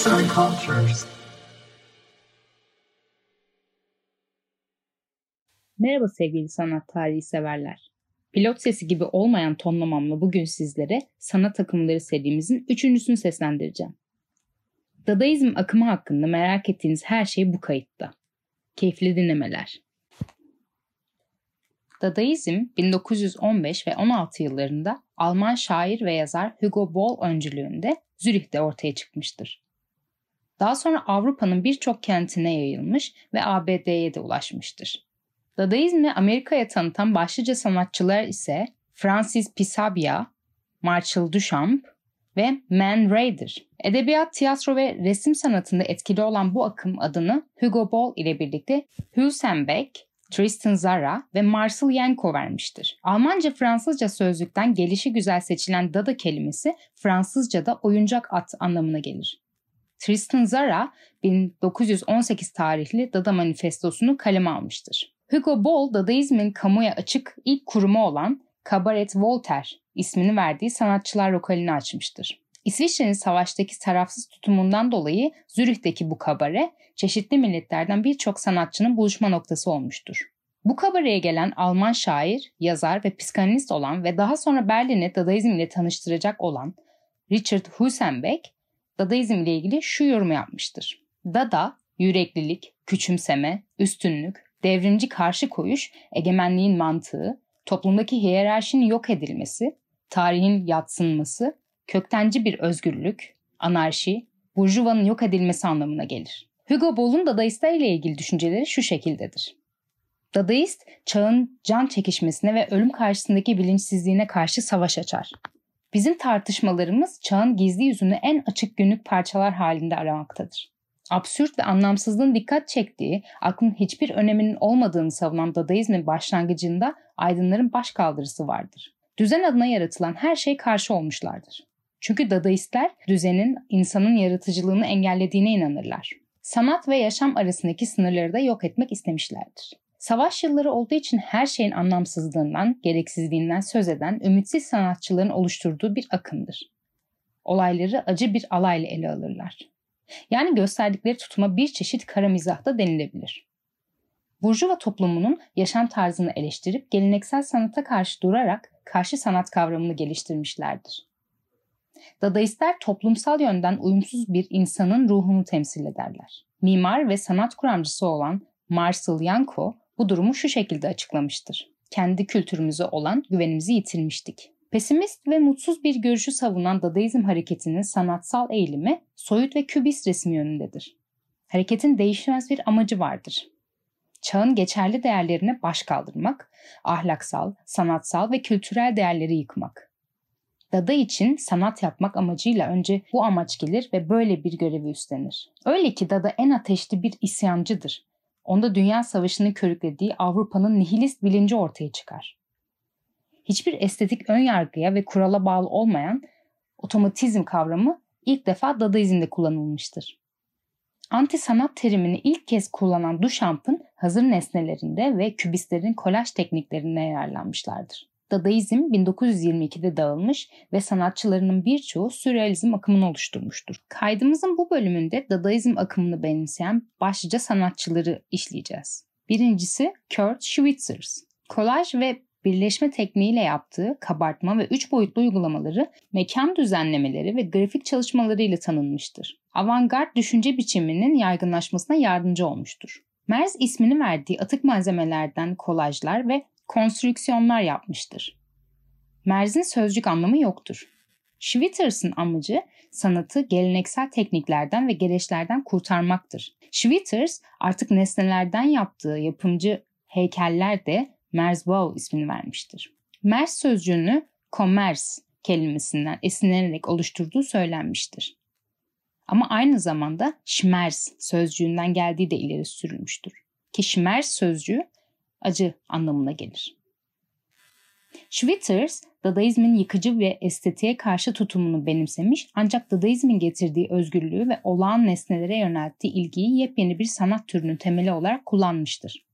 Arts and Cultures. Merhaba sevgili sanat tarihi severler. Pilot sesi gibi olmayan tonlamamla bugün sizlere sanat akımları serimizin üçüncüsünü seslendireceğim. Dadaizm akımı hakkında merak ettiğiniz her şey bu kayıtta. Keyifli dinlemeler. Dadaizm 1915 ve 16 yıllarında Alman şair ve yazar Hugo Boll öncülüğünde Zürih'te ortaya çıkmıştır. Daha sonra Avrupa'nın birçok kentine yayılmış ve ABD'ye de ulaşmıştır. Dadaizmi Amerika'ya tanıtan başlıca sanatçılar ise Francis Pisabia, Marcel Duchamp ve Man Ray'dir. Edebiyat, tiyatro ve resim sanatında etkili olan bu akım adını Hugo Boll ile birlikte Hülsenbeck, Tristan Zara ve Marcel Yanko vermiştir. Almanca-Fransızca sözlükten gelişi güzel seçilen dada kelimesi Fransızca'da oyuncak at anlamına gelir. Tristan Zara 1918 tarihli Dada Manifestosunu kaleme almıştır. Hugo Boll, Dadaizmin kamuya açık ilk kurumu olan Cabaret Voltaire ismini verdiği sanatçılar lokalini açmıştır. İsviçre'nin savaştaki tarafsız tutumundan dolayı Zürih'teki bu kabare çeşitli milletlerden birçok sanatçının buluşma noktası olmuştur. Bu kabareye gelen Alman şair, yazar ve psikanalist olan ve daha sonra Berlin'e Dadaizm ile tanıştıracak olan Richard Husenbeck, Dadaizm ile ilgili şu yorumu yapmıştır. Dada, yüreklilik, küçümseme, üstünlük, devrimci karşı koyuş, egemenliğin mantığı, toplumdaki hiyerarşinin yok edilmesi, tarihin yatsınması, köktenci bir özgürlük, anarşi, burjuvanın yok edilmesi anlamına gelir. Hugo Boll'un Dadaistler ile ilgili düşünceleri şu şekildedir. Dadaist, çağın can çekişmesine ve ölüm karşısındaki bilinçsizliğine karşı savaş açar. Bizim tartışmalarımız çağın gizli yüzünü en açık günlük parçalar halinde aramaktadır. Absürt ve anlamsızlığın dikkat çektiği, aklın hiçbir öneminin olmadığını savunan Dadaizmin başlangıcında aydınların başkaldırısı vardır. Düzen adına yaratılan her şey karşı olmuşlardır. Çünkü Dadaistler düzenin insanın yaratıcılığını engellediğine inanırlar. Sanat ve yaşam arasındaki sınırları da yok etmek istemişlerdir. Savaş yılları olduğu için her şeyin anlamsızlığından, gereksizliğinden söz eden ümitsiz sanatçıların oluşturduğu bir akımdır. Olayları acı bir alayla ele alırlar. Yani gösterdikleri tutuma bir çeşit kara mizah da denilebilir. Burjuva toplumunun yaşam tarzını eleştirip geleneksel sanata karşı durarak karşı sanat kavramını geliştirmişlerdir. Dadaistler toplumsal yönden uyumsuz bir insanın ruhunu temsil ederler. Mimar ve sanat kuramcısı olan Marcel Yanko bu durumu şu şekilde açıklamıştır. Kendi kültürümüze olan güvenimizi yitirmiştik. Pesimist ve mutsuz bir görüşü savunan Dadaizm hareketinin sanatsal eğilimi soyut ve kübist resmi yönündedir. Hareketin değişmez bir amacı vardır. Çağın geçerli değerlerine baş kaldırmak, ahlaksal, sanatsal ve kültürel değerleri yıkmak. Dada için sanat yapmak amacıyla önce bu amaç gelir ve böyle bir görevi üstlenir. Öyle ki Dada en ateşli bir isyancıdır. Onda Dünya Savaşı'nı körüklediği Avrupa'nın nihilist bilinci ortaya çıkar. Hiçbir estetik ön yargıya ve kurala bağlı olmayan otomatizm kavramı ilk defa Dadaizm'de kullanılmıştır. Anti sanat terimini ilk kez kullanan Duchamp'ın hazır nesnelerinde ve kübistlerin kolaj tekniklerinde yararlanmışlardır. Dadaizm 1922'de dağılmış ve sanatçılarının birçoğu sürrealizm akımını oluşturmuştur. Kaydımızın bu bölümünde Dadaizm akımını benimseyen başlıca sanatçıları işleyeceğiz. Birincisi Kurt Schwitters. Kolaj ve birleşme tekniğiyle yaptığı kabartma ve üç boyutlu uygulamaları, mekan düzenlemeleri ve grafik çalışmalarıyla tanınmıştır. Avantgard düşünce biçiminin yaygınlaşmasına yardımcı olmuştur. Merz ismini verdiği atık malzemelerden kolajlar ve konstrüksiyonlar yapmıştır. Merz'in sözcük anlamı yoktur. Schwitters'ın amacı sanatı geleneksel tekniklerden ve gereçlerden kurtarmaktır. Schwitters artık nesnelerden yaptığı yapımcı heykeller de Merzbau ismini vermiştir. Merz sözcüğünü commerce kelimesinden esinlenerek oluşturduğu söylenmiştir. Ama aynı zamanda Schmerz sözcüğünden geldiği de ileri sürülmüştür. Ki Schmerz sözcüğü acı anlamına gelir. Schwitters, Dadaizmin yıkıcı ve estetiğe karşı tutumunu benimsemiş ancak Dadaizmin getirdiği özgürlüğü ve olağan nesnelere yönelttiği ilgiyi yepyeni bir sanat türünün temeli olarak kullanmıştır.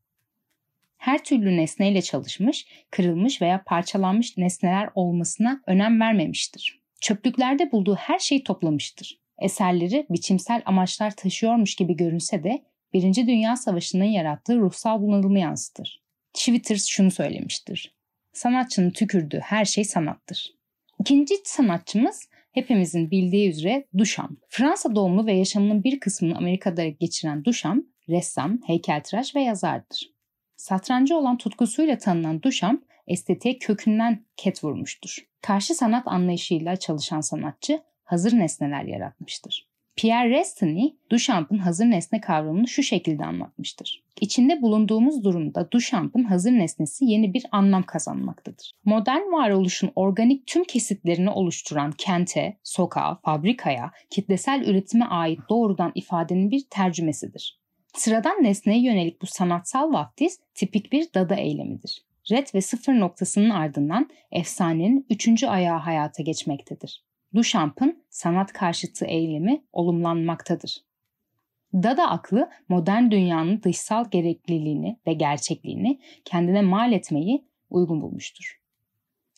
Her türlü nesneyle çalışmış, kırılmış veya parçalanmış nesneler olmasına önem vermemiştir. Çöplüklerde bulduğu her şeyi toplamıştır. Eserleri biçimsel amaçlar taşıyormuş gibi görünse de Birinci Dünya Savaşı'nın yarattığı ruhsal bunalımı yansıtır. Twitters şunu söylemiştir. Sanatçının tükürdüğü her şey sanattır. İkinci sanatçımız hepimizin bildiği üzere Duchamp. Fransa doğumlu ve yaşamının bir kısmını Amerika'da geçiren Duchamp, ressam, heykeltıraş ve yazardır. Satrancı olan tutkusuyla tanınan Duchamp, estetiğe kökünden ket vurmuştur. Karşı sanat anlayışıyla çalışan sanatçı hazır nesneler yaratmıştır. Pierre Restany, Duchamp'ın hazır nesne kavramını şu şekilde anlatmıştır. İçinde bulunduğumuz durumda Duchamp'ın hazır nesnesi yeni bir anlam kazanmaktadır. Modern varoluşun organik tüm kesitlerini oluşturan kente, sokağa, fabrikaya, kitlesel üretime ait doğrudan ifadenin bir tercümesidir. Sıradan nesneye yönelik bu sanatsal vaftiz tipik bir dada eylemidir. Red ve sıfır noktasının ardından efsanenin üçüncü ayağı hayata geçmektedir. Duchamp'ın sanat karşıtı eylemi olumlanmaktadır. Dada aklı modern dünyanın dışsal gerekliliğini ve gerçekliğini kendine mal etmeyi uygun bulmuştur.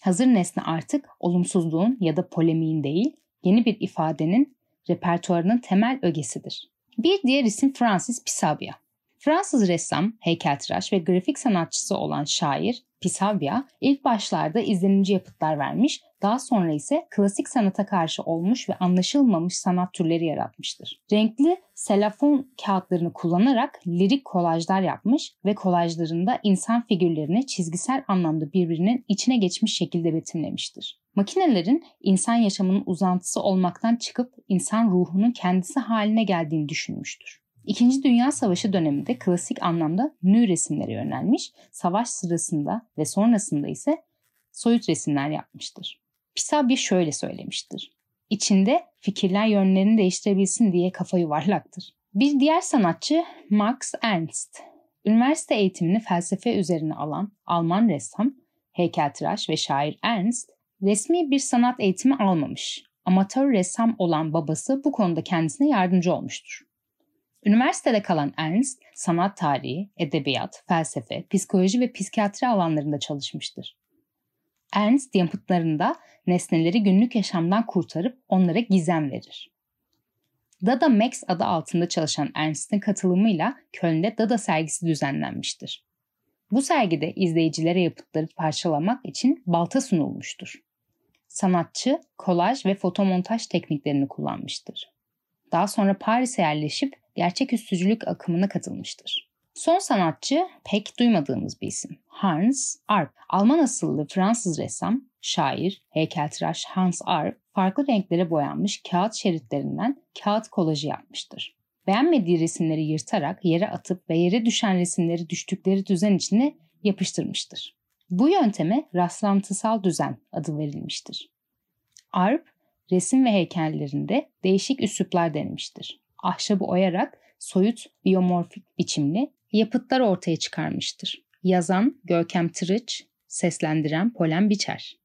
Hazır nesne artık olumsuzluğun ya da polemiğin değil, yeni bir ifadenin repertuarının temel ögesidir. Bir diğer isim Francis Pisabia. Fransız ressam, heykeltıraş ve grafik sanatçısı olan şair Pisavia ilk başlarda izlenimci yapıtlar vermiş, daha sonra ise klasik sanata karşı olmuş ve anlaşılmamış sanat türleri yaratmıştır. Renkli selafon kağıtlarını kullanarak lirik kolajlar yapmış ve kolajlarında insan figürlerini çizgisel anlamda birbirinin içine geçmiş şekilde betimlemiştir. Makinelerin insan yaşamının uzantısı olmaktan çıkıp insan ruhunun kendisi haline geldiğini düşünmüştür. İkinci Dünya Savaşı döneminde klasik anlamda nü resimlere yönelmiş, savaş sırasında ve sonrasında ise soyut resimler yapmıştır. Pisabi şöyle söylemiştir. İçinde fikirler yönlerini değiştirebilsin diye kafa yuvarlaktır. Bir diğer sanatçı Max Ernst. Üniversite eğitimini felsefe üzerine alan Alman ressam, heykeltıraş ve şair Ernst, resmi bir sanat eğitimi almamış. Amatör ressam olan babası bu konuda kendisine yardımcı olmuştur. Üniversitede kalan Ernst, sanat tarihi, edebiyat, felsefe, psikoloji ve psikiyatri alanlarında çalışmıştır. Ernst yapıtlarında nesneleri günlük yaşamdan kurtarıp onlara gizem verir. Dada Max adı altında çalışan Ernst'in katılımıyla Köln'de Dada sergisi düzenlenmiştir. Bu sergide izleyicilere yapıtları parçalamak için balta sunulmuştur. Sanatçı kolaj ve fotomontaj tekniklerini kullanmıştır. Daha sonra Paris'e yerleşip gerçeküstücülük akımına katılmıştır. Son sanatçı pek duymadığımız bir isim. Hans Arp. Alman asıllı Fransız ressam, şair, heykeltıraş Hans Arp farklı renklere boyanmış kağıt şeritlerinden kağıt kolajı yapmıştır. Beğenmediği resimleri yırtarak yere atıp ve yere düşen resimleri düştükleri düzen içine yapıştırmıştır. Bu yönteme rastlantısal düzen adı verilmiştir. Arp, resim ve heykellerinde değişik üsluplar denemiştir ahşabı oyarak soyut biyomorfik biçimli yapıtlar ortaya çıkarmıştır. Yazan Görkem Tırıç, seslendiren Polen Biçer.